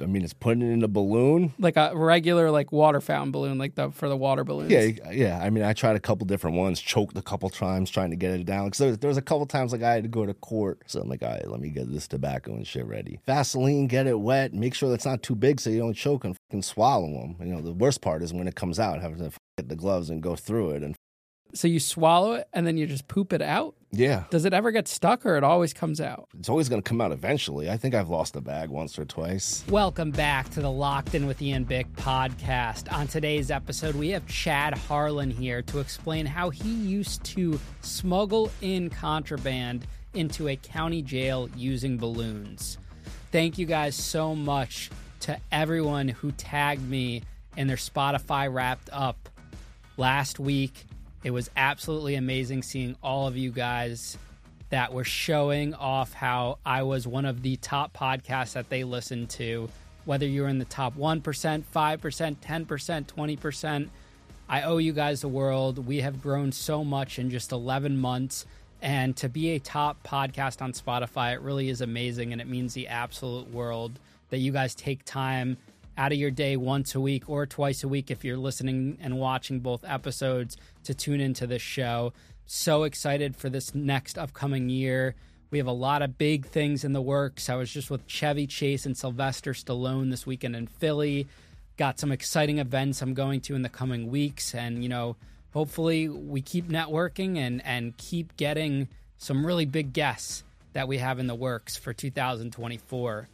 I mean, it's putting it in a balloon. Like a regular like water fountain balloon, like the for the water balloons. Yeah, yeah. I mean, I tried a couple different ones, choked a couple times trying to get it down. Because there, was- there was a couple times like I had to go to court. So I'm like, all right, let me get this tobacco and shit ready. Vaseline, get it wet. Make sure it's not too big so you don't choke and fucking swallow them. You know, the worst part is when it comes out, having to get the gloves and go through it. And So you swallow it and then you just poop it out. yeah, Does it ever get stuck or it always comes out? it's always going to come out eventually. I think I've lost a bag once or twice. Welcome back to the Locked In with Ian Bick podcast. On today's episode, we have Chad Harlan here to explain how he used to smuggle in contraband into a county jail using balloons. Thank you guys so much to everyone who tagged me in their Spotify wrapped up last week. It was absolutely amazing seeing all of you guys that were showing off how I was one of the top podcasts that they listened to. Whether you're in the top 1%, 5%, 10%, 20%, I owe you guys the world. We have grown so much in just 11 months. And to be a top podcast on Spotify, it really is amazing. And it means the absolute world that you guys take time out of your day once a week or twice a week if you're listening and watching both episodes to tune into this show. So excited for this next upcoming year. We have a lot of big things in the works. I was just with Chevy Chase and Sylvester Stallone this weekend in Philly. Got some exciting events I'm going to in the coming weeks. And, you know, hopefully we keep networking and, and keep getting some really big guests that we have in the works for 2024.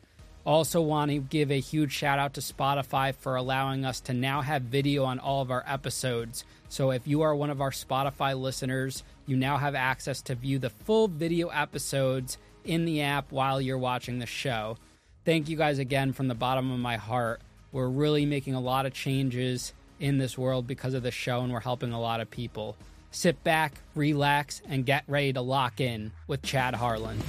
Also, want to give a huge shout out to Spotify for allowing us to now have video on all of our episodes. So, if you are one of our Spotify listeners, you now have access to view the full video episodes in the app while you're watching the show. Thank you guys again from the bottom of my heart. We're really making a lot of changes in this world because of the show, and we're helping a lot of people. Sit back, relax, and get ready to lock in with Chad Harlan.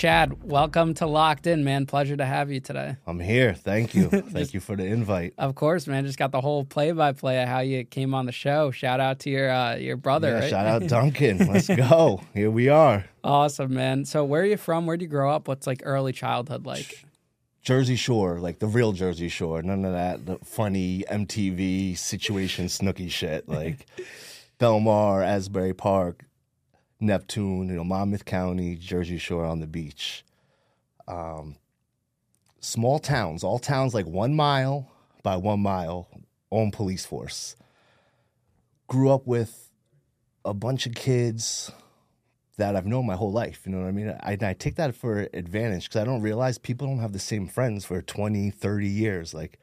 Chad, welcome to Locked In, man. Pleasure to have you today. I'm here. Thank you. Thank you for the invite. Of course, man. Just got the whole play-by-play of how you came on the show. Shout out to your uh, your brother. Yeah, right? Shout out Duncan. Let's go. Here we are. Awesome, man. So, where are you from? Where would you grow up? What's like early childhood like? Jersey Shore, like the real Jersey Shore. None of that the funny MTV situation Snooki shit. Like Belmar, Asbury Park, Neptune, you know, Monmouth County, Jersey Shore on the beach. Um, small towns, all towns like one mile by one mile, own police force. Grew up with a bunch of kids that I've known my whole life. You know what I mean? I, I take that for advantage because I don't realize people don't have the same friends for 20, 30 years. Like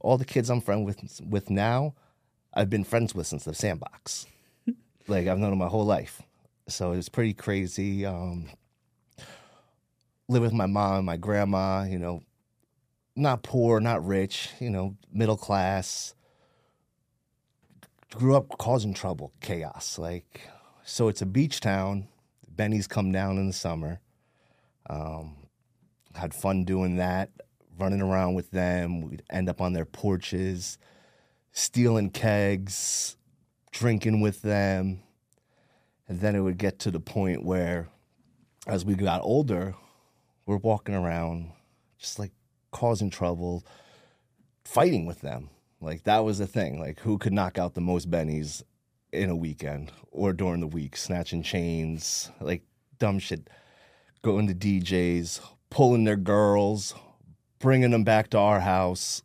all the kids I'm friend with with now, I've been friends with since the sandbox. like I've known them my whole life. So it's pretty crazy. Um, live with my mom, my grandma, you know, not poor, not rich, you know, middle class. Grew up causing trouble, chaos. Like, so it's a beach town. Benny's come down in the summer. Um, had fun doing that, running around with them. We'd end up on their porches, stealing kegs, drinking with them. And then it would get to the point where, as we got older, we're walking around just like causing trouble, fighting with them. Like that was the thing. Like who could knock out the most bennies in a weekend or during the week, snatching chains, like dumb shit, going to DJs, pulling their girls, bringing them back to our house,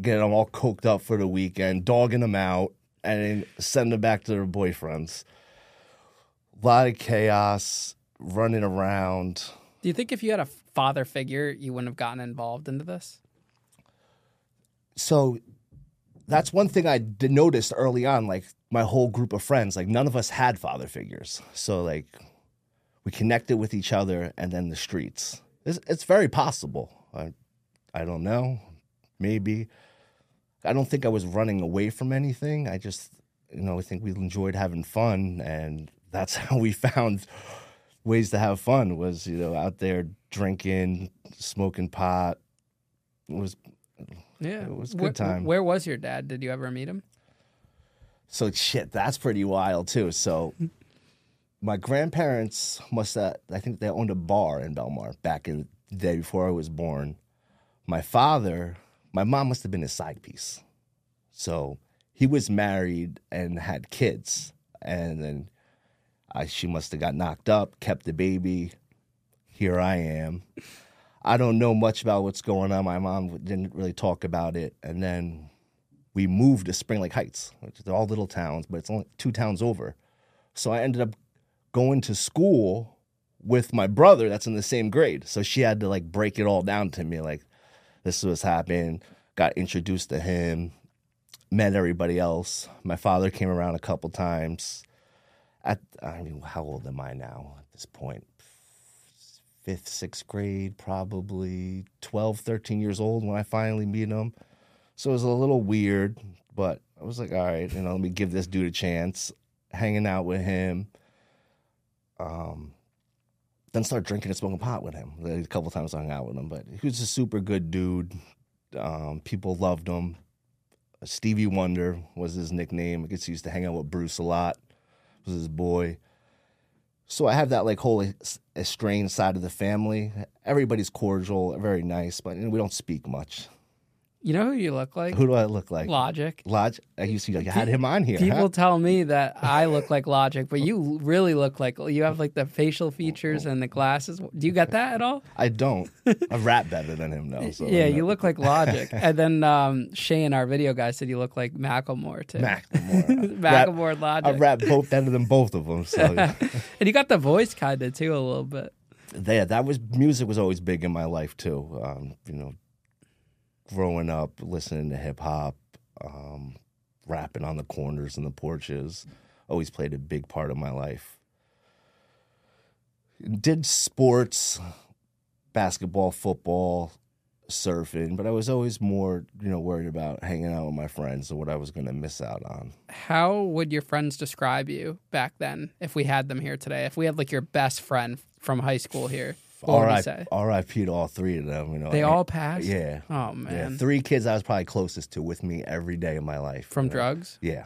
getting them all coked up for the weekend, dogging them out, and then sending them back to their boyfriends. A lot of chaos, running around. Do you think if you had a father figure, you wouldn't have gotten involved into this? so that's one thing I noticed early on. Like my whole group of friends, like none of us had father figures. So like we connected with each other, and then the streets. It's, it's very possible. I, I don't know. Maybe. I don't think I was running away from anything. I just, you know, I think we enjoyed having fun, and that's how we found ways to have fun. Was you know out there drinking, smoking pot. It was Yeah, It was a good where, time. Where was your dad? Did you ever meet him? So shit, that's pretty wild too. So my grandparents must have I think they owned a bar in Belmar back in the day before I was born. My father, my mom must have been his side piece. So he was married and had kids. And then I, she must have got knocked up, kept the baby. Here I am. I don't know much about what's going on. My mom didn't really talk about it. And then we moved to Spring Lake Heights, which is all little towns, but it's only two towns over. So I ended up going to school with my brother that's in the same grade. So she had to like break it all down to me like this is what's happening, got introduced to him, met everybody else. My father came around a couple times. At I mean, how old am I now at this point? Fifth, sixth grade, probably 12, 13 years old when I finally meet him. So it was a little weird, but I was like, all right, you know, let me give this dude a chance. Hanging out with him. Um, then start drinking and smoking pot with him. A couple times I hung out with him, but he was a super good dude. Um, people loved him. Stevie Wonder was his nickname. I guess he used to hang out with Bruce a lot. Was his boy. So I have that like whole estranged side of the family. Everybody's cordial, very nice, but we don't speak much. You know who you look like? Who do I look like? Logic. Logic. I used to. I had him on here. People huh? tell me that I look like Logic, but you really look like you have like the facial features and the glasses. Do you get that at all? I don't. I rap better than him though. So yeah, you look like Logic. and then um, Shane, our video guy, said you look like Macklemore too. Macklemore. Macklemore and Logic. I rap both better than both of them. So and you got the voice kind of too a little bit. Yeah, that was music was always big in my life too. Um, you know, growing up listening to hip hop, um, rapping on the corners and the porches, always played a big part of my life. Did sports, basketball, football, surfing, but I was always more, you know, worried about hanging out with my friends and what I was going to miss out on. How would your friends describe you back then if we had them here today? If we had like your best friend from high school here? You say? R.I.P. to all three of them. You know, They all passed? Yeah. Oh Yeah, man. three kids I was probably closest to with me every day of my life. From you know. drugs? Yeah.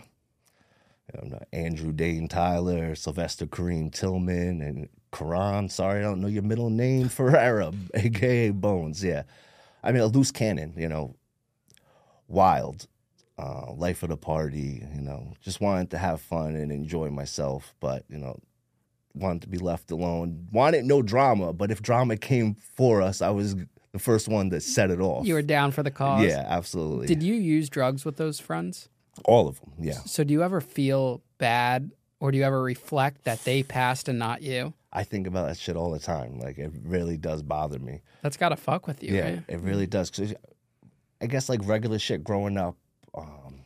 Um, Andrew Dane Tyler, Sylvester Kareem Tillman, and Karan. Sorry, I don't know your middle name. Ferreira, aka Bones. Yeah. I mean, a loose cannon, you know, wild, uh, life of the party, you know, just wanted to have fun and enjoy myself, but, you know, wanted to be left alone. Wanted no drama, but if drama came for us, I was the first one to set it off. You were down for the cause? Yeah, absolutely. Did you use drugs with those friends? All of them, yeah. So do you ever feel bad or do you ever reflect that they passed and not you? I think about that shit all the time. Like, it really does bother me. That's got to fuck with you, Yeah, right? it really does. Cause I guess like regular shit growing up, um,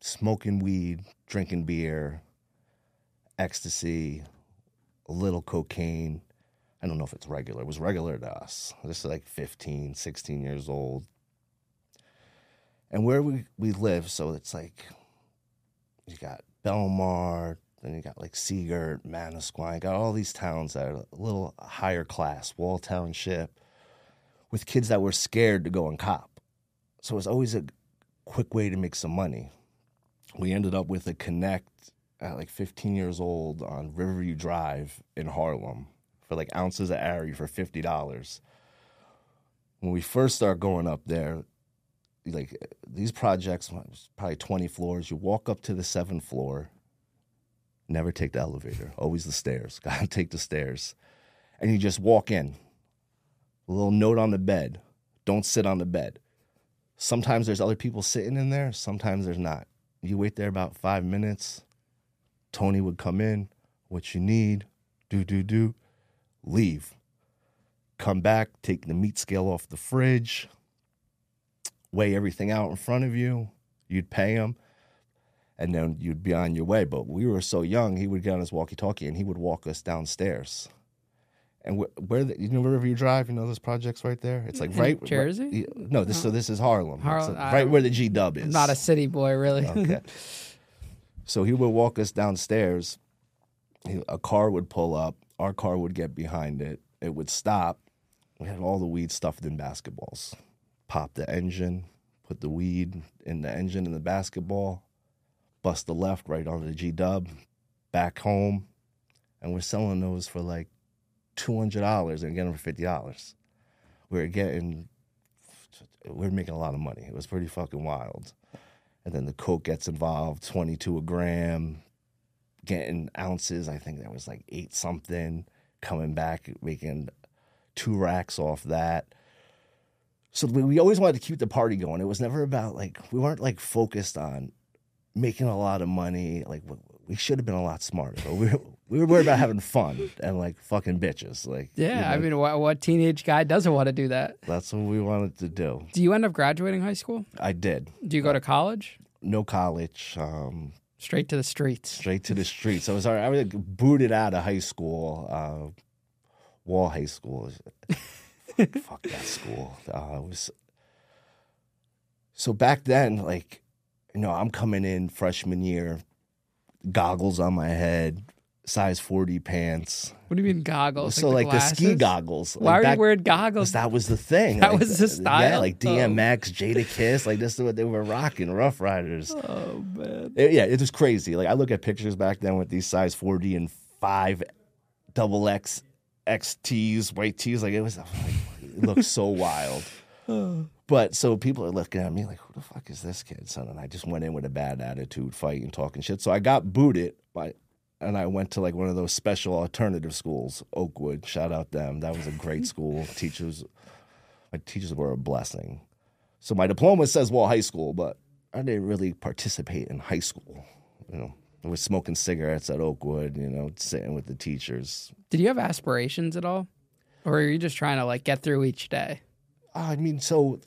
smoking weed, drinking beer, ecstasy, a little cocaine. I don't know if it's regular. It was regular to us. This is like 15, 16 years old. And where we, we live, so it's like you got Belmar, then you got like Sea Girt, Manasquan, you got all these towns that are a little higher class, Wall Township with kids that were scared to go and cop. So it was always a quick way to make some money. We ended up with a connect at like 15 years old on Riverview Drive in Harlem for like ounces of Ari for $50. When we first started going up there, like these projects, probably 20 floors. You walk up to the seventh floor, never take the elevator, always the stairs. Gotta take the stairs. And you just walk in a little note on the bed don't sit on the bed sometimes there's other people sitting in there sometimes there's not you wait there about five minutes tony would come in what you need do do do leave come back take the meat scale off the fridge weigh everything out in front of you you'd pay him and then you'd be on your way but we were so young he would get on his walkie-talkie and he would walk us downstairs and wh- where the, you know wherever you drive, you know those projects right there. It's like In right Jersey? right- no, this so uh-huh. this is Harlem. Harlem, like right where the G Dub is. I'm not a city boy, really. okay. So he would walk us downstairs. A car would pull up. Our car would get behind it. It would stop. We had all the weed stuffed in basketballs. Pop the engine, put the weed in the engine in the basketball, bust the left right onto the G Dub, back home, and we're selling those for like two hundred dollars and getting them for fifty dollars. We were getting, we were making a lot of money. It was pretty fucking wild. And then the coke gets involved, twenty two a gram, getting ounces. I think that was like eight something. Coming back, making two racks off that. So we, always wanted to keep the party going. It was never about like we weren't like focused on making a lot of money. Like we, we should have been a lot smarter. But we we were worried about having fun and like fucking bitches. Like Yeah, you I mean, what, what teenage guy doesn't want to do that? that's what we wanted to do. Do you end up graduating high school? I did Do you go to college? no college. Um, Straight to the streets. straight to the streets. I was I was like, booted out of high school, uh, Wall High School. fuck, fuck that school. Uh, was so back then, like you know, I'm coming in freshman year, goggles on my head, size 40 pants. What do you mean goggles? so like the, ski goggles. Why like, you wearing goggles? That was the thing. That Like, was the style. Yeah, like Oh. DMX, Jadakiss, like this is what they were rocking. Ruff Ryders. Oh man. It- yeah, it was crazy. Like I look at pictures back then with these size 40 and five double X X tees, white tees. Like it was like, it looked so wild. But so people are looking at me like, who the fuck is this kid, son? And I just went in with a bad attitude, fighting, talking shit. So I got booted by and I went to like one of those special alternative schools, Oakwood. Shout out them. That was a great school. Teachers my teachers were a blessing. So my diploma says Wall High School, but I didn't really participate in high school. You know, I was smoking cigarettes at Oakwood, you know, sitting with the teachers. Did you have aspirations at all, or are you just trying to like get through each day? I mean, so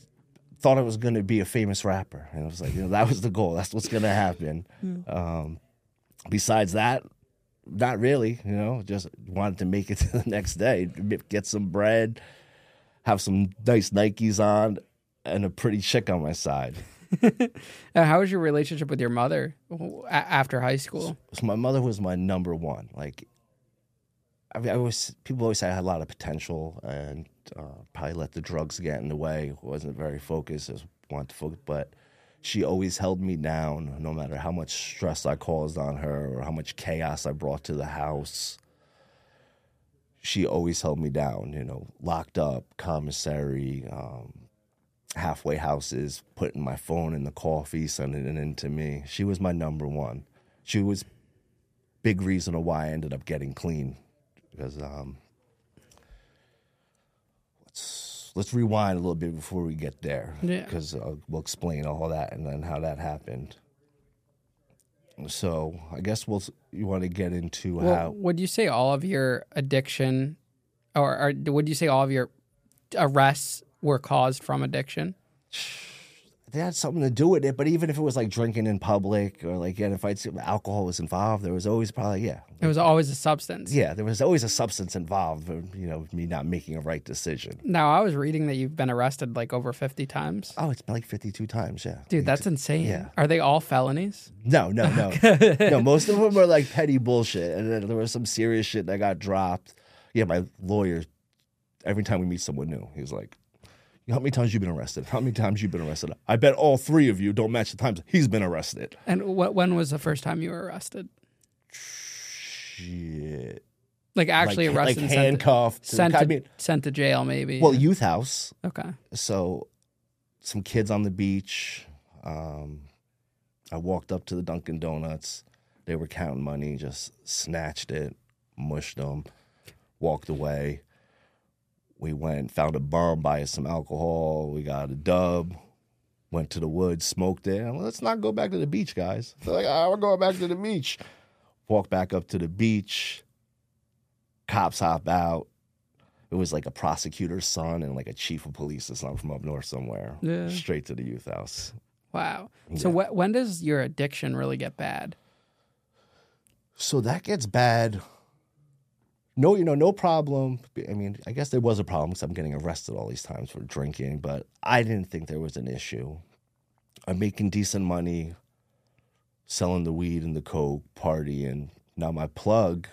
thought I was going to be a famous rapper, and I was like, you know, that was the goal. That's what's going to happen. Um, besides that, not really. You know, just wanted to make it to the next day, get some bread, have some nice Nikes on, and a pretty chick on my side. Uh, how was your relationship with your mother after high school? So my mother was my number one. Like, I mean, I was people always say I had a lot of potential, and uh, probably let the drugs get in the way. wasn't very focused. Just wanted to focus, but she always held me down, no matter how much stress I caused on her or how much chaos I brought to the house. She always held me down. You know, locked up, commissary, um, halfway houses, putting my phone in the coffee, sending it in to me. She was my number one. She was big reason of why I ended up getting clean because um, let's rewind a little bit before we get there Yeah. because uh, we'll explain all that and then how that happened. So I guess we'll you want to get into Well, how would you say all of your addiction, or, or would you say all of your arrests were caused from addiction? they had something to do with it. But even if it was like drinking in public or like getting fights, alcohol was involved. There was always probably yeah, It was always a substance. yeah. There was always a substance involved. Uh, you know, me not making a right decision. Now I was reading that you've been arrested like over fifty times. Oh, it's been like fifty-two times. Yeah, Dude, that's insane. yeah. Are they all felonies? No, no, no. no, most of them were like petty bullshit. And then there was some serious shit that got dropped. Yeah, my lawyer, every time we meet someone new, he's like, How many times you've been arrested? How many times you've been arrested? I bet all three of you don't match the times he's been arrested. And wh- when was the first time you were arrested? Shit. Like actually like, arrested, like and sent to- handcuffed. sent I to, mean, sent to jail, maybe. well, youth house. okay. So, some kids on the beach. Um, I walked up to the Dunkin' Donuts. They were counting money. Just snatched it, mushed them, walked away. We went, found a bar, buy us some alcohol. We got a dub. Went to the woods, smoked it. Let's not go back to the beach, guys. They're like, ah, we're going back to the beach. Walk back up to the beach. Cops hop out. It was like a prosecutor's son and like a chief of police or something from up north somewhere. Yeah. Straight to the youth house. Wow. So wh- when does your addiction really get bad? So that gets bad. No, you know, no problem. I mean, I guess there was a problem because I'm getting arrested all these times for drinking, but I didn't think there was an issue. I'm making decent money selling the weed and the coke, partying. Now my plug,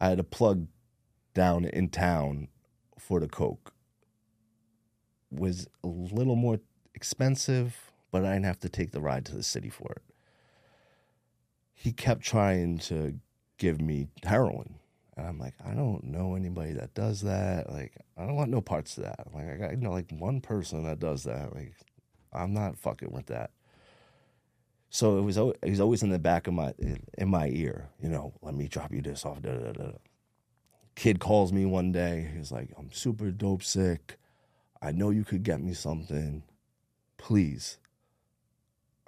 I had a plug down in town for the coke. Was a little more expensive, but I didn't have to take the ride to the city for it. he kept trying to give me heroin. And I'm like, I don't know anybody that does that. Like, I don't want no parts of that. Like, I got, you know, like one person that does that. Like, I'm not fucking with that. So it was, al- he's always in the back of my, in my ear, you know, let me drop you this off. Da, da, da. Kid calls me one day. He's like, I'm super dope sick. I know you could get me something. Please.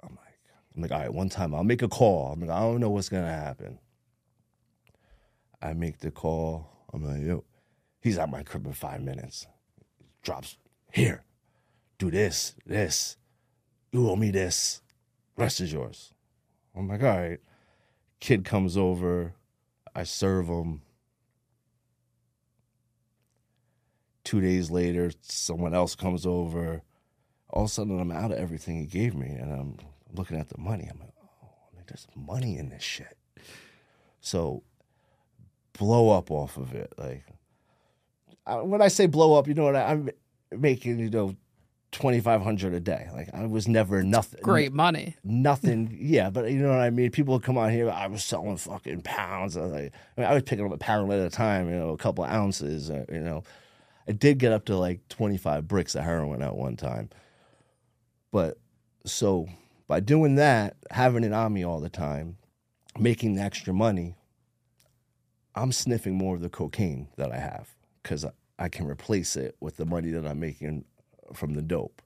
I'm like, I'm like, all right, one time I'll make a call. I'm like, I don't know what's gonna happen. I make the call. I'm like, yo, he's at my crib in five minutes. Drops here. Do this, this. You owe me this. Rest is yours. I'm like, all right. Kid comes over. I serve him. Two days later, someone else comes over. All of a sudden, I'm out of everything he gave me, and I'm looking at the money. I'm like, oh, there's money in this shit. So, blow up off of it. Like, I, when I say blow up, you know what? I, I'm making, you know, twenty five hundred a day. Like, I was never nothing. Great money. Nothing, yeah, but you know what I mean. People would come on here. I was selling fucking pounds. I was, like, I, mean, I was picking up a pound at a time. You know, a couple ounces. Uh, you know, I did get up to like twenty five bricks of heroin at one time. But so by doing that, having it on me all the time, making the extra money, I'm sniffing more of the cocaine that I have because I, I can replace it with the money that I'm making from the dope.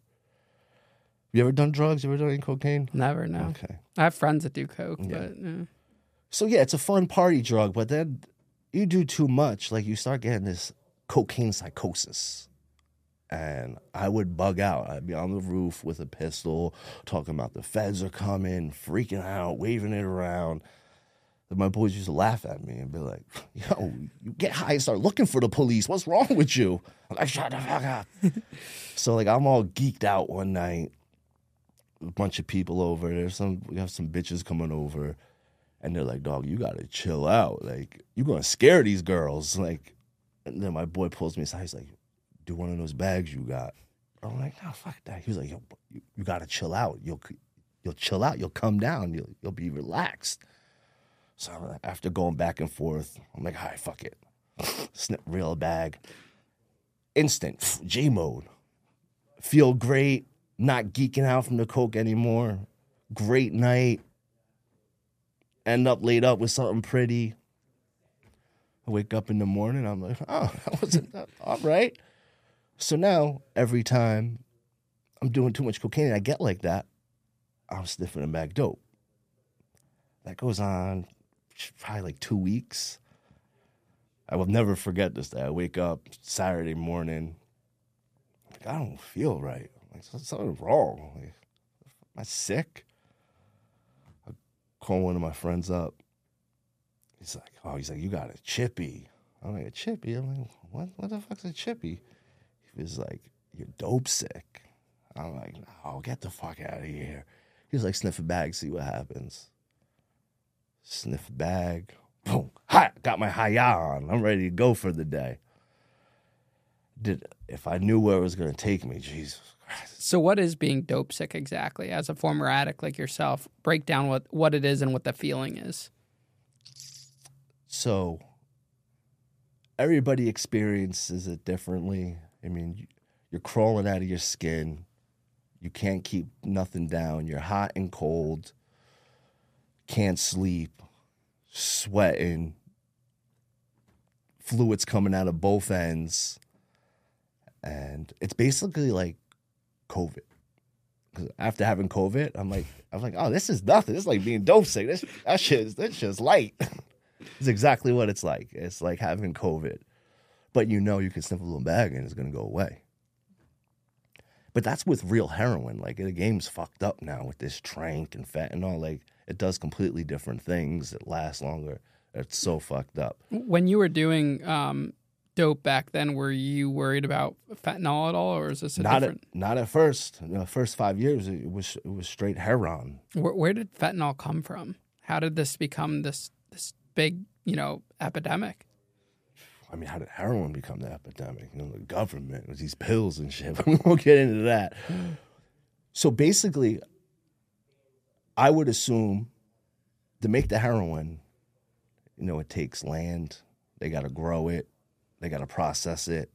You ever done drugs? You ever done any cocaine? Never no. Okay. I have friends that do coke, Yeah. but yeah. So yeah, it's a fun party drug, but then you do too much, like you start getting this cocaine psychosis. And I would bug out. I'd be on the roof with a pistol, talking about the feds are coming, freaking out, waving it around. My boys used to laugh at me and be like, "Yo, you get high and start looking for the police. What's wrong with you?" I'm like, "Shut the fuck up." so like, I'm all geeked out one night. A bunch of people over. There's some. We have some bitches coming over and they're like, "Dog, you gotta chill out. Like, you're gonna scare these girls." Like, and then my boy pulls me aside. He's like, "Do one of those bags you got." I'm like, "No, fuck that." He was like, Yo, you, "You gotta chill out. You'll you'll chill out. You'll come down. You'll you'll be relaxed." So after going back and forth, I'm like, "All right, fuck it." Snip, real bag. Instant G mode. Feel great. Not geeking out from the coke anymore. Great night end up laid up with something pretty. I wake up in the morning, I'm like, oh, that wasn't that, all right. So now, every time I'm doing too much cocaine and I get like that, I'm sniffing a bag dope. That goes on probably like two weeks. I will never forget this day. I wake up Saturday morning, like, I don't feel right. Like, something's wrong. Like, am I sick? I call one of my friends up. He's like, oh, he's like, you got a chippy. I'm like, a chippy? I'm like, what? What the fuck's a chippy? He was like, you're dope sick. I'm like, no, get the fuck out of here. He was like, sniff a bag, see what happens. Sniff bag. Boom. Hi, got my high on. I'm ready to go for the day. Did if I knew where it was gonna take me, Jesus Christ. So, what is being dope sick exactly? As a former addict like yourself, break down what, what it is and what the feeling is. So everybody experiences it differently. I mean, you're crawling out of your skin. You can't keep nothing down. You're hot and cold. Can't sleep. Sweating. Fluids coming out of both ends. And it's basically like COVID. 'Cause after having COVID, I'm like, I'm like, oh, this is nothing. It's like being dope sick. This that shit is this shit's light. It's exactly what it's like. It's like having COVID, but you know you can sniff a little bag and it's gonna go away. But that's with real heroin. Like the game's fucked up now with this trank and fentanyl. Like it does completely different things. It lasts longer. It's so fucked up. When you were doing um, dope back then, were you worried about fentanyl at all, or is this a Not different? at not at first. The first five years it was it was straight heroin. Where, where did fentanyl come from? How did this become this this big you know epidemic? I mean, how did heroin become the epidemic? You know, the government with these pills and shit. We won't get into that. So basically, I would assume to make the heroin, you know, it takes land. They got to grow it. They got to process it.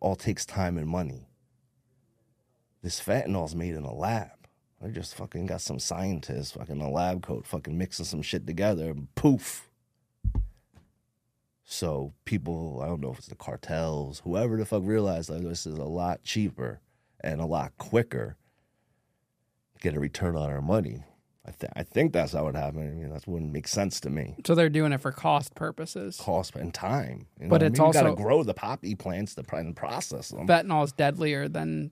All takes time and money. This fentanyl's made in a lab. They just fucking got some scientists fucking a lab coat fucking mixing some shit together and poof. So people, I don't know if it's the cartels, whoever the fuck realized like this is a lot cheaper and a lot quicker. Get a return on our money. I, th- I think that's how it happened. I mean, that wouldn't make sense to me. So they're doing it for cost purposes. Cost and time. You know But what I it's mean? Also- got to grow the poppy plants to and process them. Fentanyl is deadlier than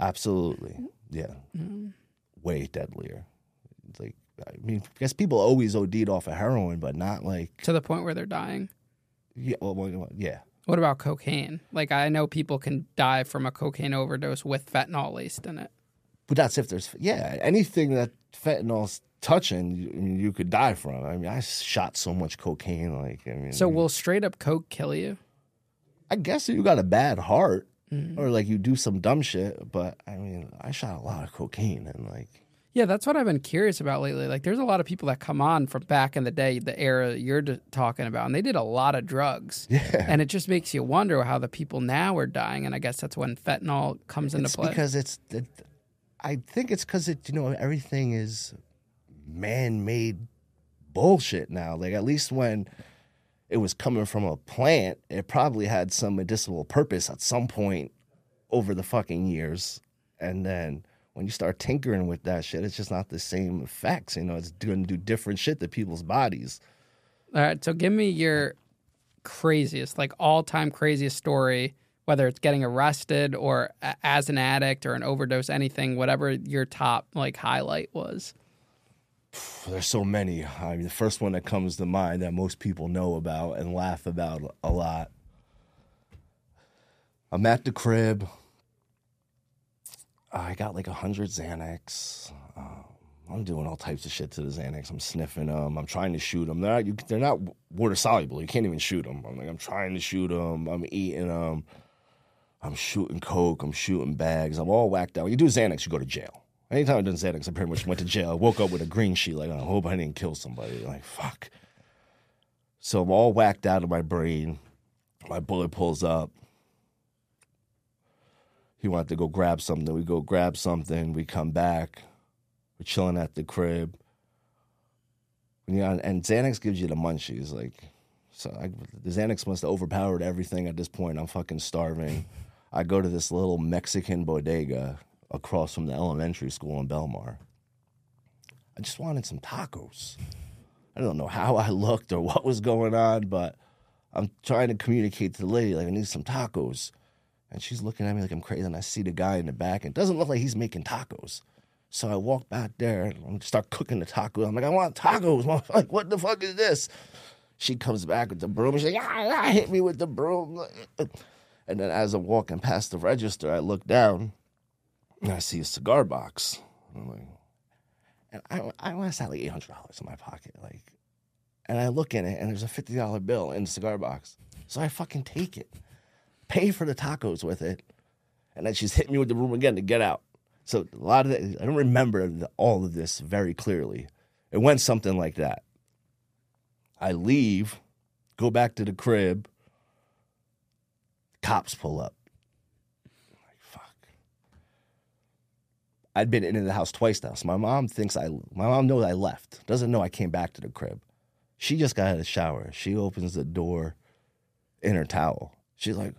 Absolutely. Yeah. Mm-hmm. Way deadlier. It's like, I mean, I guess people always OD'd off of heroin, but not like, to the point where they're dying. yeah, well, well, yeah. What about cocaine? Like I know people can die from a cocaine overdose with fentanyl laced in it. But that's if there's, yeah, anything that fentanyl's touching, you, I mean, you could die from. I mean, I shot so much cocaine. Like, I mean, So will straight up coke kill you? I guess if you got a bad heart Mm-hmm. or like you do some dumb shit, but I mean, I shot a lot of cocaine and like, Yeah, that's what I've been curious about lately. Like, there's a lot of people that come on from back in the day, the era you're d- talking about, and they did a lot of drugs. yeah. And it just makes you wonder how the people now are dying. And I guess that's when fentanyl comes into play. because it's, it, I think it's because it, you know, everything is man-made bullshit now. Like at least when it was coming from a plant, it probably had some medicinal purpose at some point over the fucking years. And then when you start tinkering with that shit, it's just not the same effects. You know, it's going to do different shit to people's bodies. All right, so give me your craziest, like all time craziest story, whether it's getting arrested or a- as an addict or an overdose, anything, whatever your top like highlight was. There's so many. I mean, the first one that comes to mind that most people know about and laugh about a lot. I'm at the crib. I got like a hundred Xanax. Um, I'm doing all types of shit to the Xanax. I'm sniffing them. I'm trying to shoot them. They're not, you, they're not water soluble. You can't even shoot them. I'm like, I'm trying to shoot them. I'm eating them. I'm shooting coke. I'm shooting bags. I'm all whacked out. You do Xanax, you go to jail. Anytime I've done Xanax, I pretty much went to jail. I woke up with a green sheet, like, I hope I didn't kill somebody. Like, fuck. So I'm all whacked out of my brain. My bullet pulls up. He wanted to go grab something. We go grab something. We come back. We're chilling at the crib. Yeah, and Xanax gives you the munchies. Like, so I, the Xanax must have overpowered everything at this point. I'm fucking starving. I go to this little Mexican bodega across from the elementary school in Belmar. I just wanted some tacos. I don't know how I looked or what was going on, but I'm trying to communicate to the lady, like, I need some tacos. And she's looking at me like I'm crazy. And I see the guy in the back, and it doesn't look like he's making tacos. So I walk back there and start cooking the tacos. I'm like, I want tacos. I'm like, what the fuck is this? She comes back with the broom. She's like, yeah, yeah, hit me with the broom. And then as I'm walking past the register, I look down and I see a cigar box. I'm like, and I, I want to have like eight hundred dollars in my pocket, like, and I look in it, and there's a fifty dollar bill in the cigar box. So I fucking take it, pay for the tacos with it, and then she's hitting me with the room again to get out. So a lot of it, I don't remember all of this very clearly. It went something like that. I leave, go back to the crib. Cops pull up. Like, fuck. I'd been into the house twice now, so my mom thinks I. My mom knows I left. Doesn't know I came back to the crib. She just got out of the shower. She opens the door in her towel. She's like,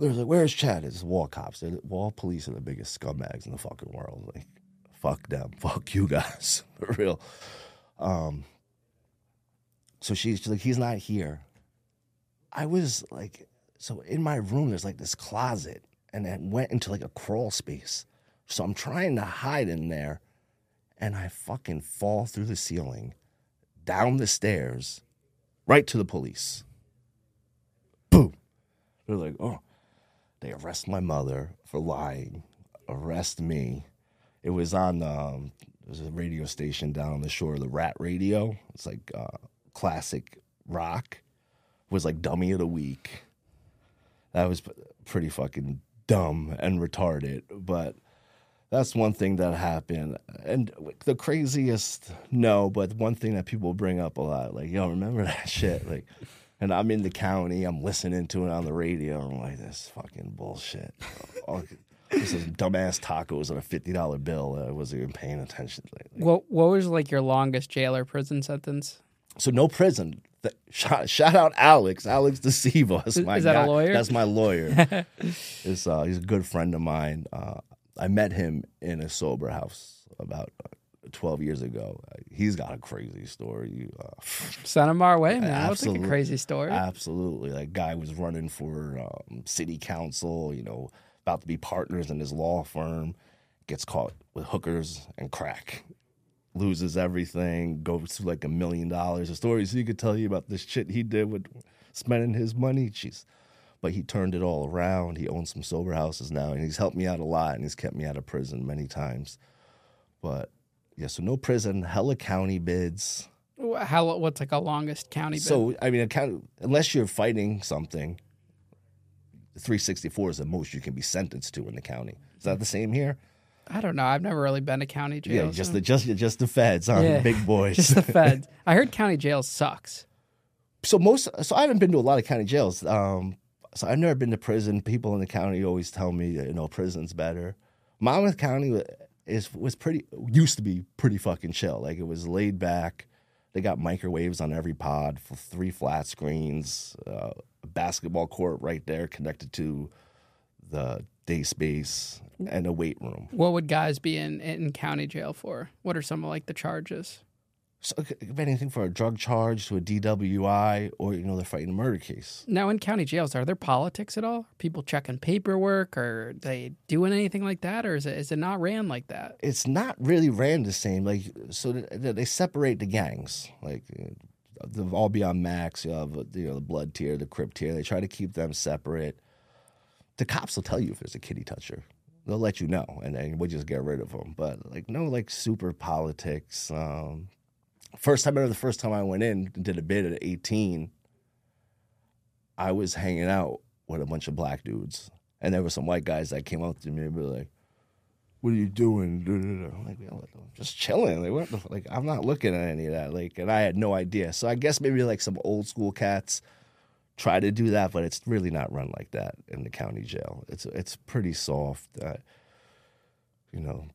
"There's like, where's Chad?" It's wall cops. They're, wall police are the biggest scumbags in the fucking world. Like, fuck them. Fuck you guys. For real. Um. So she's, she's like, he's not here. I was like, so in my room, there's like this closet, and it went into like a crawl space. So I'm trying to hide in there, and I fucking fall through the ceiling, down the stairs, right to the police. Boom. They're like, oh, they arrest my mother for lying, arrest me. It was on, um, there's a radio station down on the shore, the Rat Radio. It's like uh, classic rock. It Was like Dummy of the Week. That was pretty fucking dumb and retarded, but that's one thing that happened. And the craziest, no, but one thing that people bring up a lot, like, yo, remember that shit? Like, and I'm in the county, I'm listening to it on the radio. I'm like, this fucking bullshit. This is dumbass tacos on a fifty dollar bill. I wasn't even paying attention. Lately. What What was like your longest jail or prison sentence? So no prison. Shout, shout out Alex, Alex DeSivo. That's my is that a lawyer? That's my lawyer. Is uh, he's a good friend of mine. Uh, I met him in a sober house about uh, 12 years ago. He's got a crazy story. Uh, Send him our way, man. That's like a Absolutely. crazy story. absolutely. Like, guy was running for um, city council, you know, about to be partners in his law firm, gets caught with hookers and crack. Loses everything, goes to like a million dollars. The stories he could tell you about this shit he did with spending his money. Jeez. But he turned it all around. He owns some sober houses now, and he's helped me out a lot, and he's kept me out of prison many times. But yeah, so no prison, hella county bids. How? What's like a longest county? bid? So I mean, a county, unless you're fighting something, 364 is the most you can be sentenced to in the county. Is that the same here? I don't know. I've never really been to county jail. yeah, just so- the just just the feds, huh? Yeah. Big boys. just the feds. I heard county jail sucks. so most so I haven't been to a lot of county jails. Um, so I've never been to prison. People in the county always tell me that, you know prison's better. Monmouth County is was pretty used to be pretty fucking chill. Like it was laid back. They got microwaves on every pod for three flat screens, uh, a basketball court right there connected to the day space, and a weight room. What would guys be in in county jail for? What are some of like the charges? So be anything for a drug charge to a DWI, or you know they're fighting a murder case. Now in county jails, are there politics at all? Are people checking paperwork, or they doing anything like that, or is it is it not ran like that? it's not really ran the same. Like so, th- th- they separate the gangs. Like they'll all be on max. You have you know the blood tier, the crip tier. They try to keep them separate. The cops will tell you if there's a kitty toucher. They'll let you know, and then we'll just get rid of them. But like no like super politics. Um, first time I remember the first time I went in and did a bid at 18. I was hanging out with a bunch of black dudes, and there were some white guys that came up to me and were like what are you doing? I'm like, "Yo, I'm just chilling. Like, what like, I'm not looking at any of that. Like, and I had no idea. So I guess maybe like some old school cats try to do that, but it's really not run like that in the county jail. It's it's pretty soft. Uh, you know,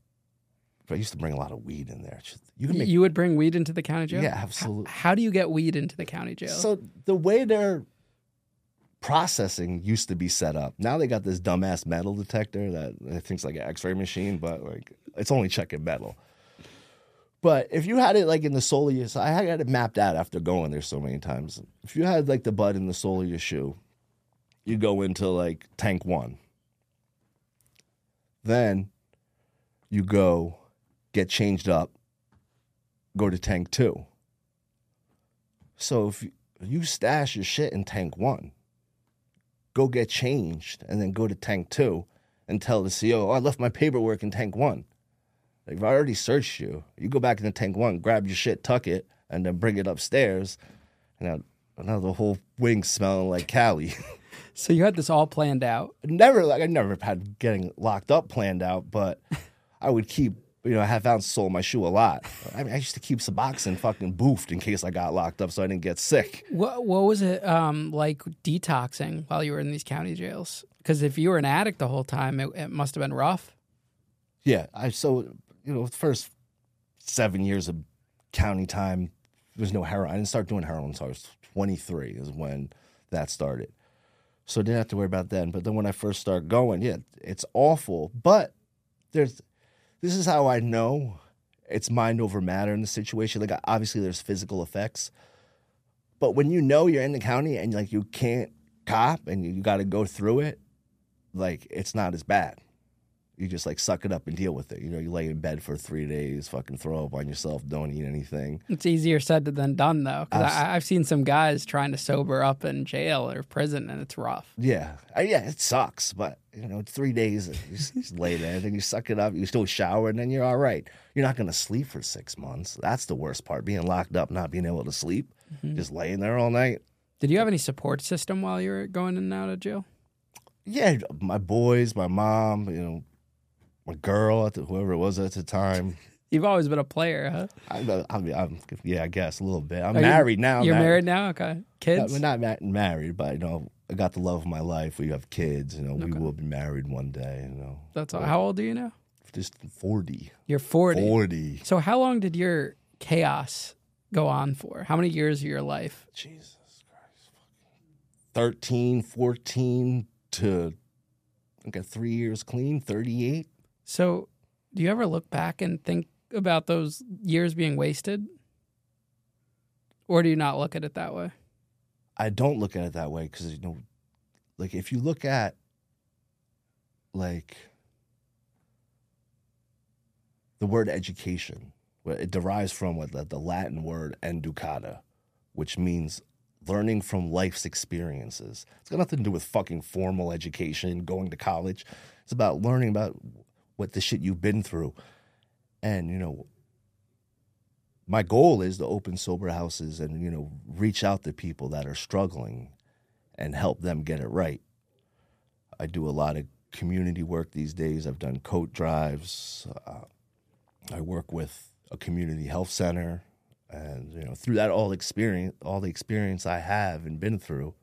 but I used to bring a lot of weed in there. You can make you would bring weed into the county jail? Yeah, absolutely. how do you get weed into the county jail? So the way they're processing used to be set up. Now they got this dumbass metal detector that I think's like an X-ray machine, but like it's only checking metal. But if you had it like in the sole of your, I had it mapped out after going there so many times. If you had like the bud in the sole of your shoe, you go into like tank one. Then you go get changed up, go to tank two. So if you, you stash your shit in tank one, go get changed, and then go to tank two and tell the CO, oh, I left my paperwork in tank one. Like, if I already searched you, you go back into tank one, grab your shit, tuck it, and then bring it upstairs. And now, now the whole wing smelling like Cali. so you had this all planned out. never like I never had getting locked up planned out, but I would keep you know a half ounce sole in my shoe a lot. I mean, I used to keep Suboxone fucking boofed in case I got locked up so I didn't get sick. What what was it um, like detoxing while you were in these county jails? Because if you were an addict the whole time, it, it must have been rough. Yeah, I so you know the first seven years of county time, there was no heroin. I didn't start doing heroin until I was twenty three. Is when that started. So I didn't have to worry about that. But then when I first started going, yeah, it's awful. But there's this is how I know it's mind over matter in the situation. Like obviously there's physical effects. But when you know you're in the county and like you can't cop and you, you got to go through it, like it's not as bad. You just like suck it up and deal with it. You know, you lay in bed for three days, fucking throw up on yourself, don't eat anything. It's easier said than done, though. Because I, I've seen some guys trying to sober up in jail or prison, and it's rough. Yeah, Uh, yeah, it sucks, but you know, it's three days you just, lay there, then you suck it up, you still shower, and then you're all right. You're not gonna sleep for six months. That's the worst part: being locked up, not being able to sleep, just laying there all night. Did you have any support system while you were going in and out of jail? Yeah, my boys, my mom, you know, my girl, at the, whoever it was at the time. You've always been a player, huh? I, I mean, I'm, yeah, I guess a little bit. I'm Are you- married now. You're man. married now? Okay. Kids? I'm not ma- married, but you know, I got the love of my life. We have kids. You know, we will be married one day. You know, That's all. How old are you now? just forty. You're 40. 40. So how long did your chaos go on for? How many years of your life? Jesus Christ. 13, 14 to I got three years clean, 38. So do you ever look back and think about those years being wasted? Or do you not look at it that way? I don't look at it that way because, you know, like if you look at like the word education, it derives from what the, Latin word educata, which means learning from life's experiences. It's got nothing to do with fucking formal education, going to college. It's about learning about what the shit you've been through. And, you know, my goal is to open sober houses and, you know, reach out to people that are struggling and help them get it right. I do a lot of community work these days. I've done coat drives. Uh, I work with a community health center, and you know, through that all experience, all the experience I have and been through,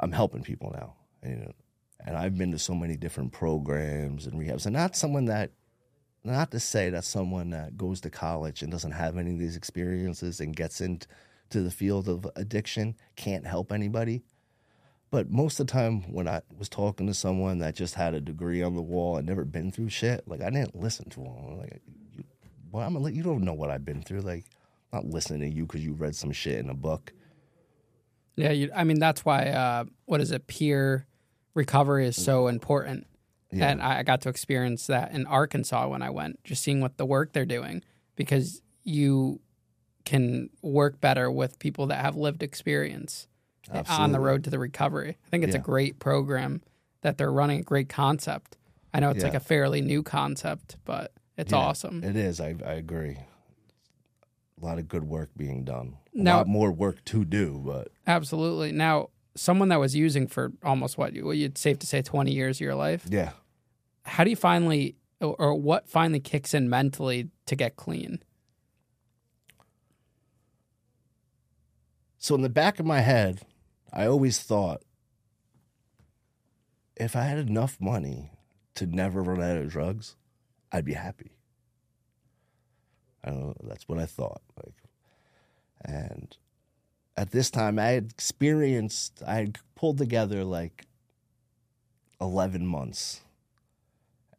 I'm helping people now. And, you know, and I've been to so many different programs and rehabs, and not someone that, not to say that someone that goes to college and doesn't have any of these experiences and gets into the field of addiction can't help anybody. But most of the time, when I was talking to someone that just had a degree on the wall and never been through shit, like I didn't listen to them. Like, you, well, I'm gonna, let you don't know what I've been through. Like, I'm not listening to you because you read some shit in a book. Yeah, you, I mean that's why uh, what is it? Peer recovery is so mm. important, Yeah. and I got to experience that in Arkansas when I went, just seeing what the work they're doing because you can work better with people that have lived experience on the road to the recovery. I think it's a great program that they're running, a great concept. I know it's like a fairly new concept, but it's Yeah, awesome. It is. I, I agree. A lot of good work being done. A Now- lot more work to do, but Absolutely. Now, someone that was using for almost what you, you'd safe to say twenty years of your life. yeah. how do you finally or, or what finally kicks in mentally to get clean So in the back of my head, I always thought if I had enough money to never run out of drugs, I'd be happy. I don't know. That's what I thought. Like, and at this time, I had experienced. I had pulled together like eleven months,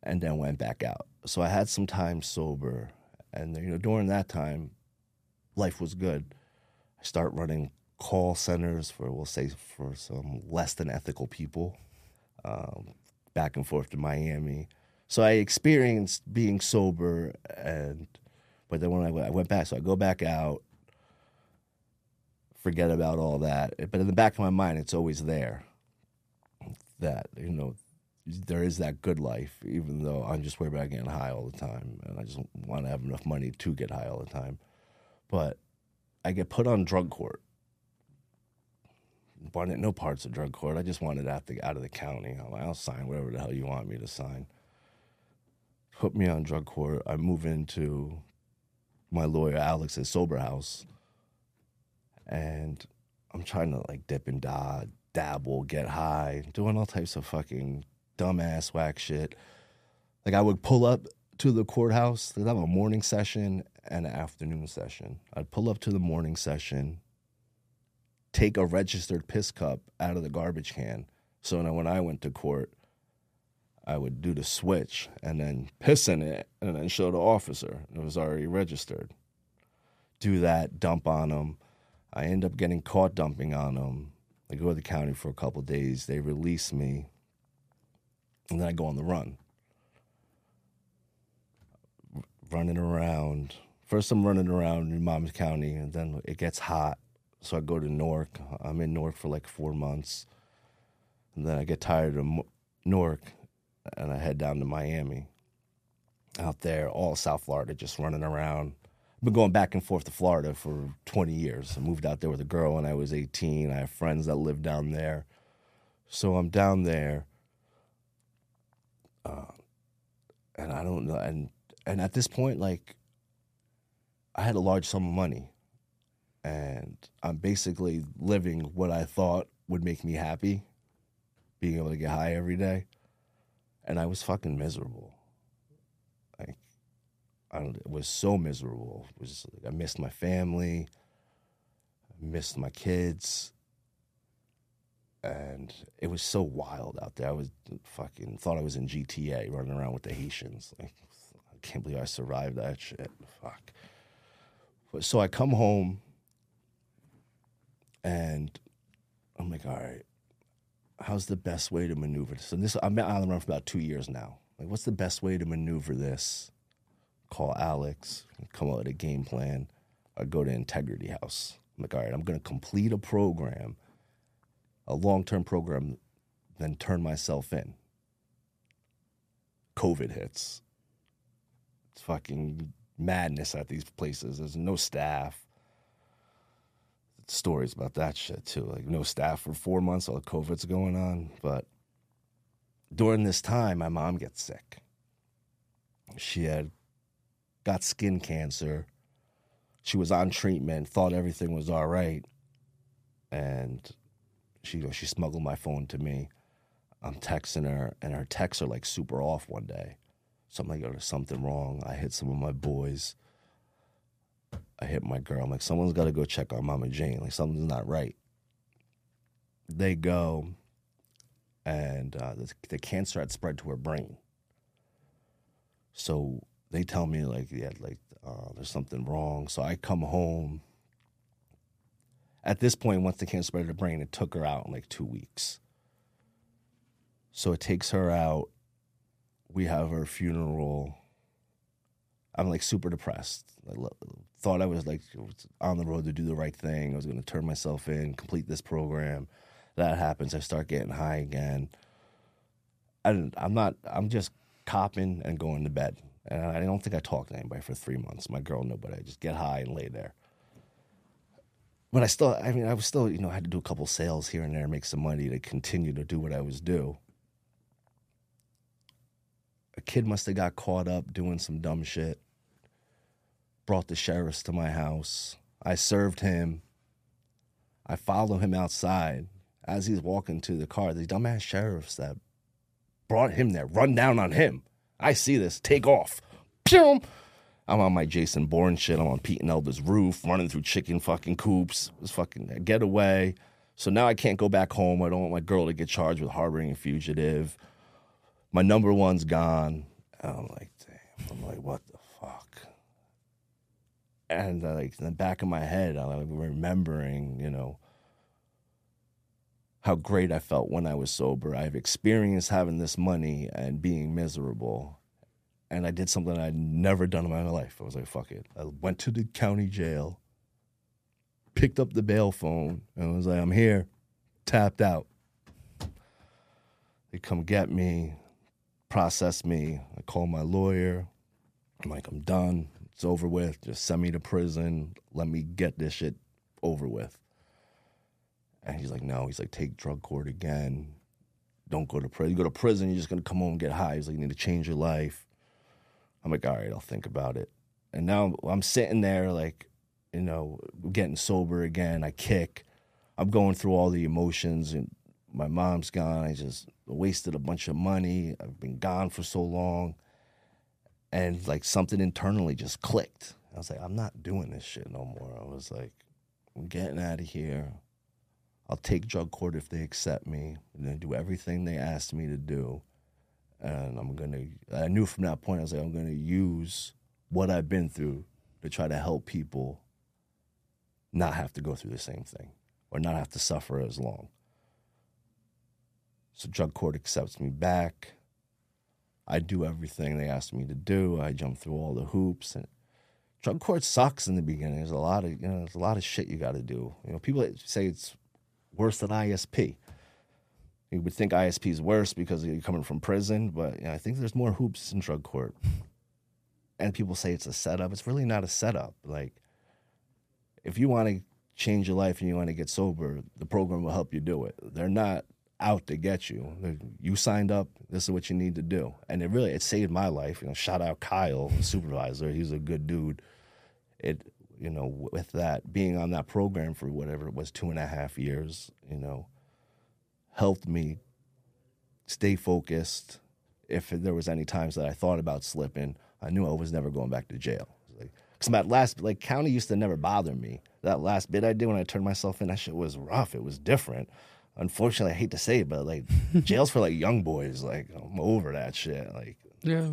and then went back out. So I had some time sober, and you know during that time, life was good. I start running call centers for, we'll say, for some less than ethical people, um, back and forth to Miami. So I experienced being sober, and but then when I, I went back, so I go back out, forget about all that. But in the back of my mind, it's always there. That you know, there is that good life, even though I'm just worried about getting high all the time, and I just want to have enough money to get high all the time. But I get put on drug court. Wanted no parts of drug court. I just wanted out the out of the county. I'm like, I'll sign whatever the hell you want me to sign. Put me on drug court. I move into my lawyer Alex's sober house, and I'm trying to like dip and dod, dabble, get high, doing all types of fucking dumbass whack shit. Like I would pull up to the courthouse. They'd have a morning session and an afternoon session. I'd pull up to the morning session, take a registered piss cup out of the garbage can. So now when I went to court, I would do the switch and then piss in it and then show the officer. It was already registered. Do that, dump on them. I end up getting caught dumping on them. I go to the county for a couple days. They release me, and then I go on the run. Running around. First, I'm running around in Monmouth County, and then it gets hot. So I go to Newark. I'm in Newark for like four months. And then I get tired of Mo- Newark, and I head down to Miami. Out there, all South Florida, just running around. I've been going back and forth to Florida for 20 years. I moved out there with a girl when I was 18. I have friends that live down there. So I'm down there. Uh, and I don't know. And and at this point, like, I had a large sum of money, and I'm basically living what I thought would make me happy, being able to get high every day, and I was fucking miserable. I was so miserable. It was I missed my family, I missed my kids, and it was so wild out there. I was fucking thought I was in GTA running around with the Haitians. Like, I can't believe I survived that shit. Fuck. But, so I come home and I'm like, all right, how's the best way to maneuver this? And this I've been on the run for about two years now. Like, what's the best way to maneuver this? Call Alex, come up with a game plan. I go to Integrity House. I'm like, all right, I'm gonna complete a program a long term program then turn myself in. COVID hits. It's fucking madness at these places. There's no staff. Stories about that shit too. Like no staff for four months while COVID's going on. But during this time, my mom gets sick. She had got skin cancer. She was on treatment, thought everything was all right. And she she smuggled my phone to me. I'm texting her, and her texts are like super off one day. So I'm like, oh, there's something wrong. I hit some of my boys. I hit my girl. I'm like, someone's got to go check on Mama Jane. Like, something's not right. They go, and uh, the, the cancer had spread to her brain. So they tell me, like, yeah, like, uh, there's something wrong. So I come home at this point, once the cancer spread to the brain, it took her out in like two weeks. So it takes her out. We have her funeral. I'm like super depressed. I thought I was like on the road to do the right thing. I was going to turn myself in, complete this program. That happens. I start getting high again. I, I'm not. I'm just copping and going to bed. And I don't think I talked to anybody for three months. My girl, nobody. I just get high and lay there but I still, I mean, I was still, you know, I had to do a couple sales here and there, make some money to continue to do what I was do. A kid must have got caught up doing some dumb shit. Brought the sheriffs to my house. I served him. I follow him outside as he's walking to the car. The dumbass sheriffs that brought him there run down on him. I see this. Take off. Pew! I'm on my Jason Bourne shit. I'm on Pete and Elvis roof, running through chicken fucking coops. It was fucking getaway. So now I can't go back home. I don't want my girl to get charged with harboring a fugitive. My number one's gone. And I'm like, damn. I'm like, what the fuck? And uh, like in the back of my head, I'm like remembering, you know, how great I felt when I was sober. I've experienced having this money and being miserable and I did something I'd never done in my life. I was like, fuck it. I went to the county jail, picked up the bail phone, and was like, I'm here, tapped out. They come get me, process me. I call my lawyer. I'm like, I'm done. It's over with. Just send me to prison. Let me get this shit over with. And he's like, no. He's like, take drug court again. Don't go to prison. You go to prison, you're just gonna come home and get high. He's like, you need to change your life I'm like, all right, I'll think about it. And now I'm sitting there, like, you know, getting sober again. I kick. I'm going through all the emotions, and my mom's gone. I just wasted a bunch of money. I've been gone for so long. And like something internally just clicked. I was like, I'm not doing this shit no more. I was like, I'm getting out of here. I'll take drug court if they accept me. And then do everything they asked me to do and I'm gonna. I knew from that point I was like, I'm gonna use what I've been through to try to help people not have to go through the same thing or not have to suffer as long. So drug court accepts me back. I do everything they asked me to do. I jump through all the hoops and drug court sucks in the beginning. There's a lot of you know, there's a lot of shit you got to do. You know, people say it's worse than ISP. You would think ISP is worse because you're coming from prison, but you know, I think there's more hoops in drug court. And people say it's a setup. It's really not a setup. Like, if you want to change your life and you want to get sober, the program will help you do it. They're not out to get you. You signed up. This is what you need to do. And it really it saved my life. You know, shout out Kyle, supervisor. He's a good dude. It you know with that being on that program for whatever it was two and a half years. You know, helped me stay focused. If there was any times that I thought about slipping, I knew I was never going back to jail. Like, Cause that last like county used to never bother me. That last bit I did when I turned myself in, that shit was rough. It was different. Unfortunately, I hate to say it, but like jails for like young boys. Like I'm over that shit. Like Yeah.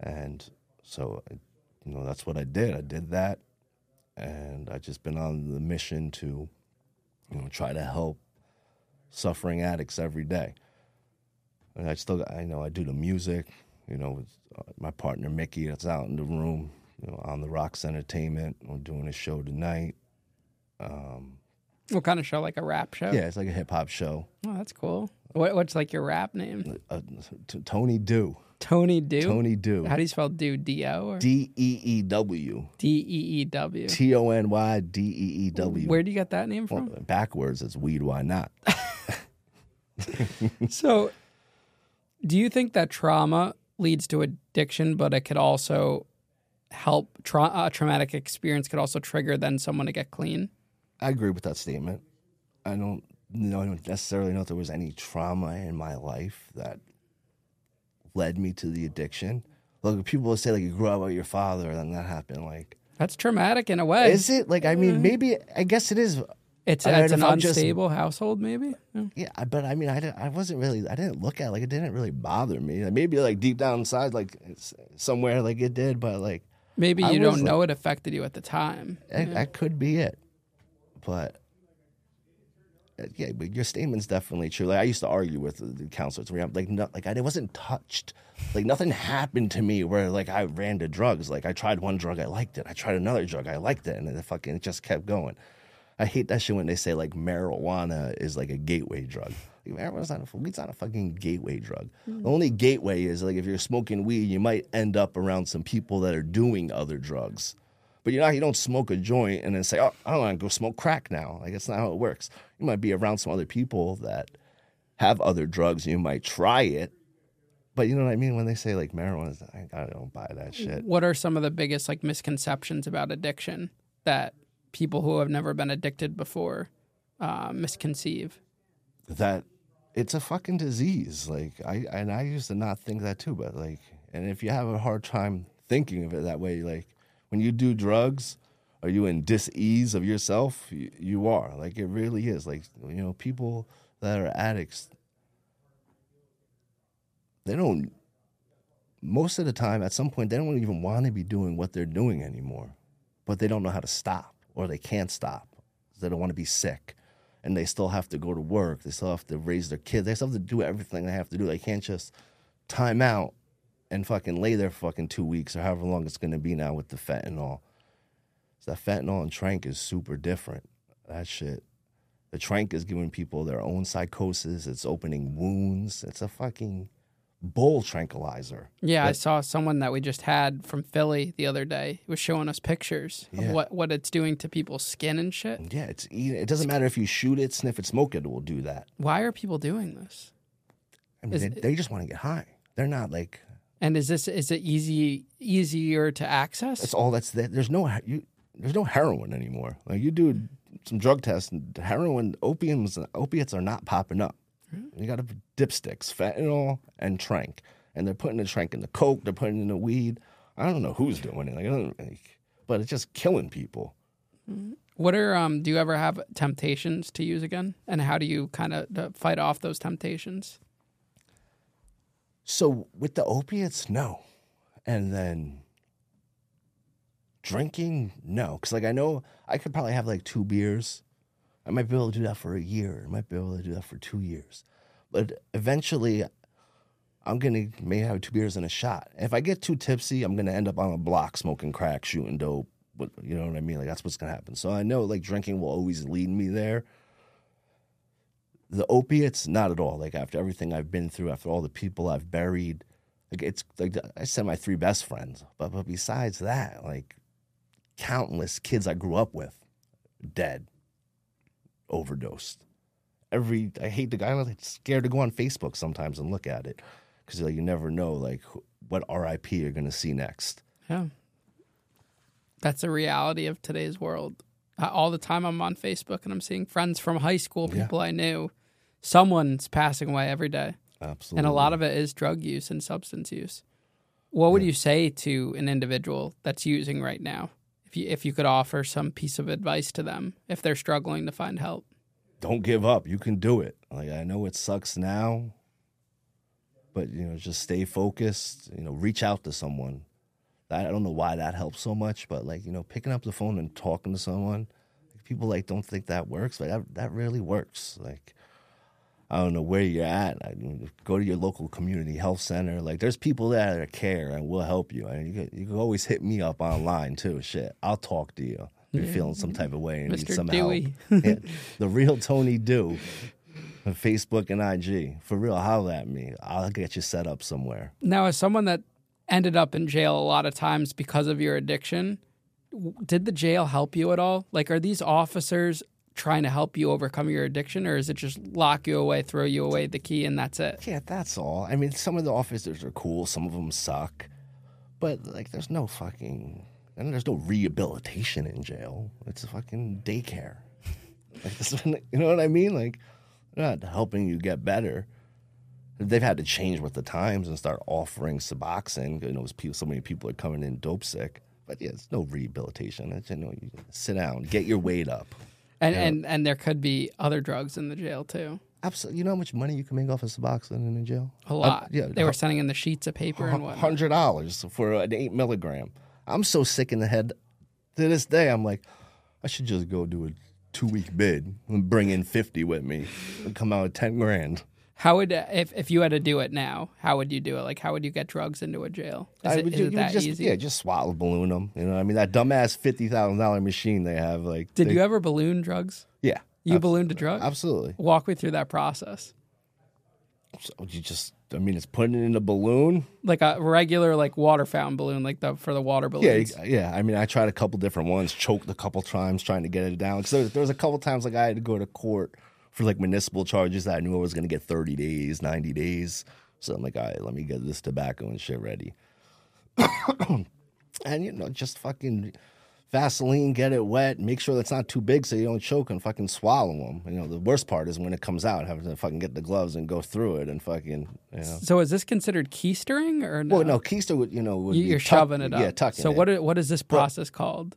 and so you know that's what I did. I did that, and I just been on the mission to you know try to help suffering addicts every day. And I still I know I do the music. You know, with uh, my partner Mickey that's out in the room. You know, on the Rocks Entertainment. We're doing a show tonight. What kind of show? Like a rap show? Yeah, it's like a hip hop show. Oh, that's cool. What, what's like your rap name? Uh, t- Tony Deew. Tony Deew. Tony Deew. How do you spell Deew? D O D E E W. D E E W? T O N Y D E E W. Where do you get that name from? Backwards, it's weed. Why not? So, do you think that trauma leads to addiction, but it could also help tra- a traumatic experience could also trigger then someone to get clean? I agree with that statement. I don't know, I don't necessarily know if there was any trauma in my life that led me to the addiction. Like people will say, like you grew up with your father, and then that happened. Like, That's traumatic in a way. is it? Like, I mean, maybe I guess it is. it's I it's an I'm just- unstable household, maybe. Yeah. Yeah, but I mean, I, didn't, I wasn't really. I didn't look at it, like it didn't really bother me. Like, maybe like deep down inside, like it's somewhere, like it did. But like, Maybe you was don't know it affected you at the time. I, that could be it. But yeah, but your statement's definitely true. Like I used to argue with the, the counselors, where I'm like, no, like I it wasn't touched. Like nothing happened to me where like I ran to drugs. Like I tried one drug, I liked it. I tried another drug, I liked it, and then it fucking it just kept going. I hate that shit when they say like marijuana is like a gateway drug. Like, marijuana's not a weed's not a fucking gateway drug. Mm. The only gateway is like if you're smoking weed, you might end up around some people that are doing other drugs. But you know, you don't smoke a joint and then say, "Oh, I want to go smoke crack now." Like that's not how it works. You might be around some other people that have other drugs. You might try it, but you know what I mean when they say like marijuana. I, I don't buy that shit. What are some of the biggest like misconceptions about addiction that people who have never been addicted before uh, misconceive? That it's a fucking disease. Like I and I used to not think that too, but like, and if you have a hard time thinking of it that way, like when you do drugs. Are you in dis-ease of yourself? You, you are. Like it really is. Like you know, people that are addicts, they don't most of the time at some point they don't even want to be doing what they're doing anymore but they don't know how to stop or they can't stop they don't want to be sick and they still have to go to work they still have to raise their kids they still have to do everything they have to do they can't just time out and fucking lay there fucking two weeks or however long it's going to be now with the fentanyl so that fentanyl and tranq is super different that shit the tranq is giving people their own psychosis it's opening wounds it's a fucking bull tranquilizer Yeah, I saw someone that we just had from Philly the other day. He was showing us pictures Yeah. of what, what it's doing to people's skin and shit. Yeah, it's it doesn't matter if you shoot it, sniff it, smoke it, it will do that. Why are people doing this? I mean, they, it- they just want to get high. They're not like And is this is it easy easier to access? that's all that's there. There's no you. There's no heroin anymore. Like you do some drug tests, and heroin, opiums, opiates are not popping up. You got to dipsticks, fentanyl, and tranq, and they're putting the tranq in the coke. They're putting in the weed. I don't know who's doing it. Like, I don't, like, but it's just killing people. What are um? Do you ever have temptations to use again? And how do you kind of fight off those temptations? So with the opiates, no, and then drinking, no, because like I know I could probably have like two beers. I might be able to do that for a year. I might be able to do that for two years, but eventually, I'm gonna may have two beers and a shot. If I get too tipsy, I'm gonna end up on a block smoking crack, shooting dope. But you know what I mean? Like that's what's gonna happen. So I know like drinking will always lead me there the opiates not at all like after everything i've been through after all the people i've buried like it's like i said my three best friends but but besides that like countless kids i grew up with dead overdosed every I hate the guy. I'm like, scared to go on Facebook sometimes and look at it because like you never know like what RIP you're gonna see next. Yeah. That's a reality of today's world. Uh, all the time I'm on Facebook and I'm seeing friends from high school, Yeah. people I knew. Someone's passing away every day. Absolutely. And a lot of it is drug use and substance use. What would you say to an individual that's using right now? If you if you could offer some piece of advice to them if they're struggling to find help. don't give up. You can do it. Like I know it sucks now, but you know, just stay focused. You know, reach out to someone. I I don't know why that helps so much, but like you know, picking up the phone and talking to someone, people like don't think that works, but that that really works. Like I don't know where you're at. I mean, go to your local community health center. Like there's people there that care and will help you. And you can, you can always hit me up online too. Shit, I'll talk to you. If you're feeling some type of way and need Mr. some Dewey. help. Yeah, the real Tony Deew Facebook and IG. For real, holler at me. I'll get you set up somewhere. Now, as someone that ended up in jail a lot of times because of your addiction, did the jail help you at all? Like, are these officers trying to help you overcome your addiction, or is it just lock you away, throw you away the key, and that's it? Yeah, that's all. I mean, some of the officers are cool, some of them suck. But, like, there's no fucking. And there's no rehabilitation in jail. It's a fucking daycare. Like, this, you know what I mean? Like, they're not helping you get better. They've had to change with the times and start offering Suboxone. You know, people, so many people are coming in dope sick. But yeah, it's no rehabilitation. It's, you know, you sit down, get your weight up. And and and there could be other drugs in the jail too. Absolutely. You know how much money you can make off of Suboxone in a jail? A lot. yeah, they were sending in the sheets of paper and whatnot. hundred dollars for an eight milligram. I'm so sick in the head. To this day, I'm like, I should just go do a two week bid and bring in fifty with me and come out with ten grand. How would if if you had to do it now? How would you do it? Like, how would you get drugs into a jail? Is, I it, would is it that just easy? yeah, just swallow balloon them. You know, what I mean that dumbass fifty thousand dollar machine they have. Like, Did they- you ever balloon drugs? Yeah, You ballooned a drug? absolutely. Walk me through that process. So you just, I mean, it's putting it in a balloon. Like a regular like water fountain balloon, like the for the water balloons. yeah. Yeah. I mean, I tried a couple different ones, choked a couple times trying to get it down. There, there was a couple times like I had to go to court for like municipal charges that I knew I was going to get 30 days, 90 days. So I'm like, all right, let me get this tobacco and shit ready. and, you know, just fucking Vaseline, get it wet, make sure that's not too big so you don't choke and fucking swallow them. You know, the worst part is when it comes out, having to fucking get the gloves and go through it and fucking, you know. So is this considered keistering or no? Well, no, keister would, you know, would You're tuck- shoving it up. Yeah, tucking So it. what what is this process called?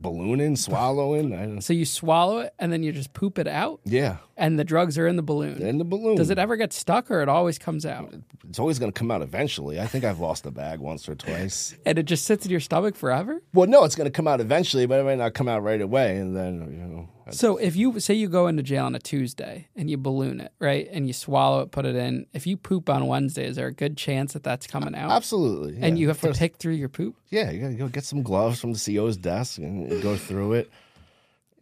Ballooning, swallowing. I don't, So you swallow it and then you just poop it out, yeah, and the drugs are in the balloon. in the balloon. Does it ever get stuck or it always comes out? It's always going to come out eventually. I think I've lost a bag once or twice. And it just sits in your stomach forever? Well, no, it's going to come out eventually, but it might not come out right away. And then, you know, So if you say you go into jail on a Tuesday and you balloon it, right? And you swallow it, put it in. If you poop on Wednesday, is there a good chance that that's coming out? absolutely. And you have to First- pick through your poop? Yeah, you got to go get some gloves from the CO's desk and go through it.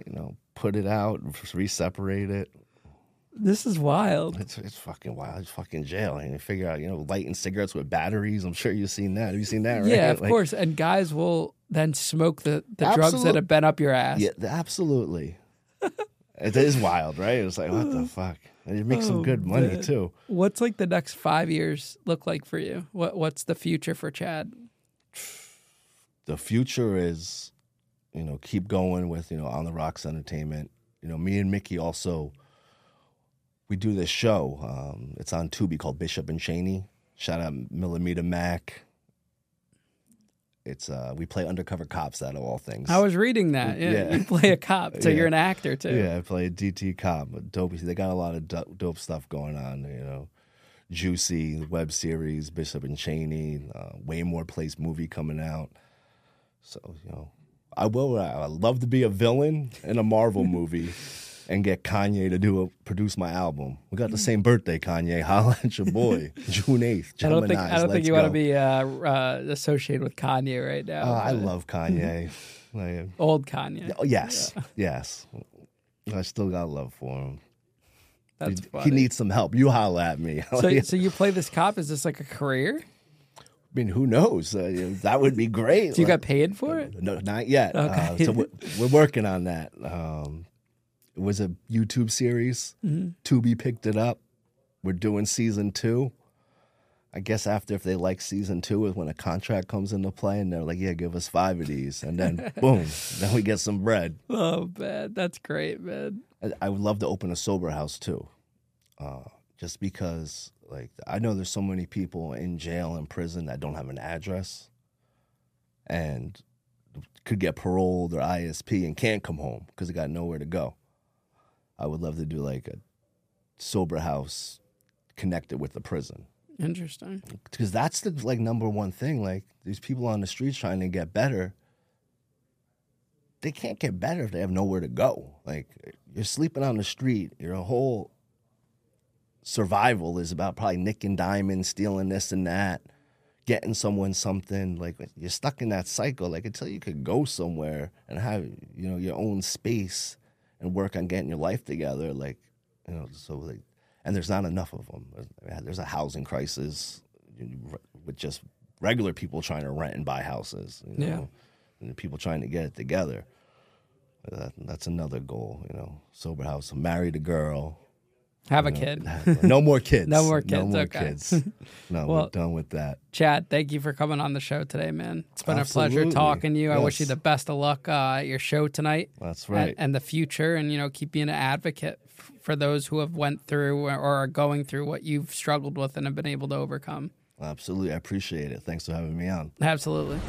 You know, put it out, re-separate it. This is wild. It's it's fucking wild. It's fucking jail. And you figure out, you know, lighting cigarettes with batteries. I'm sure you've seen that. Have you seen that? Right? Yeah, of Like, course. And guys will then smoke the, the drugs that have been up your ass. Yeah, absolutely. It is wild, right? It's like what the fuck. And you make some Oh, good money man. too. What's like the next five years look like for you? What What's the future for Chad? The future is, you know, keep going with you know on the rocks entertainment. You know, me and Mickey also. We do this show. Um, it's on Tubi called Bishop and Cheney. Shout out Millimeter Mac. It's uh, we play undercover cops out of all things. I was reading that. Yeah, Yeah. you play a cop, so Yeah. you're an actor too. Yeah, I play a DT cop. Dope. They got a lot of do- dope stuff going on. You know, Juicy web series, Bishop and Cheney, uh, way more place movie coming out. So you know, I will. I love to be a villain in a Marvel movie. And get Kanye to do a, produce my album. We got the same birthday, Kanye. Holla at your boy, June eighth. I don't think I don't think you want to be uh, uh, associated with Kanye right now. Oh, I love Kanye. Like, old Kanye. oh, yes, yes. I still got love for him. That's he, funny. he needs some help. You holla at me. so, so you play this cop? Is this like a career? I mean, who knows? Uh, that would be great. Do you Like, got paid for it? no, not yet. Uh, Okay. so we're, we're working on that. Um, It was a YouTube series. Tubi picked it up. We're doing season two. I guess after if they like season two is when a contract comes into play and they're like, yeah, give us five of these, and then boom, then we get some bread. Oh man, that's great, man. I, I would love to open a sober house too, uh, just because like I know there's so many people in jail and prison that don't have an address, and could get paroled or ISP and can't come home because they got nowhere to go. I would love to do like a sober house connected with the prison Interesting. because that's the like number one thing. Like these people on the streets trying to get better, they can't get better if they have nowhere to go. Like you're sleeping on the street, your whole survival is about probably nicking diamonds, stealing this and that, getting someone something. Like you're stuck in that cycle. Like until you could go somewhere and have you know your own space and work on getting your life together. Like you know, so like, and there's not enough of them. There's a housing crisis with just regular people trying to rent and buy houses. You know? Yeah. and people trying to get it together. That, that's another goal, you know. Sober house, married a girl. Have a kid. no more kids. No more kids. No more okay. kids. No, Well- we're done with that. Chad, thank you for coming on the show today, man. It's been a pleasure talking to you. I wish you the best of luck uh, at your show tonight. That's and- right. And, the future, and you know, keep being an advocate f- for those who have went through or are going through what you've struggled with and have been able to overcome. Absolutely. I appreciate it. Thanks for having me on. Absolutely.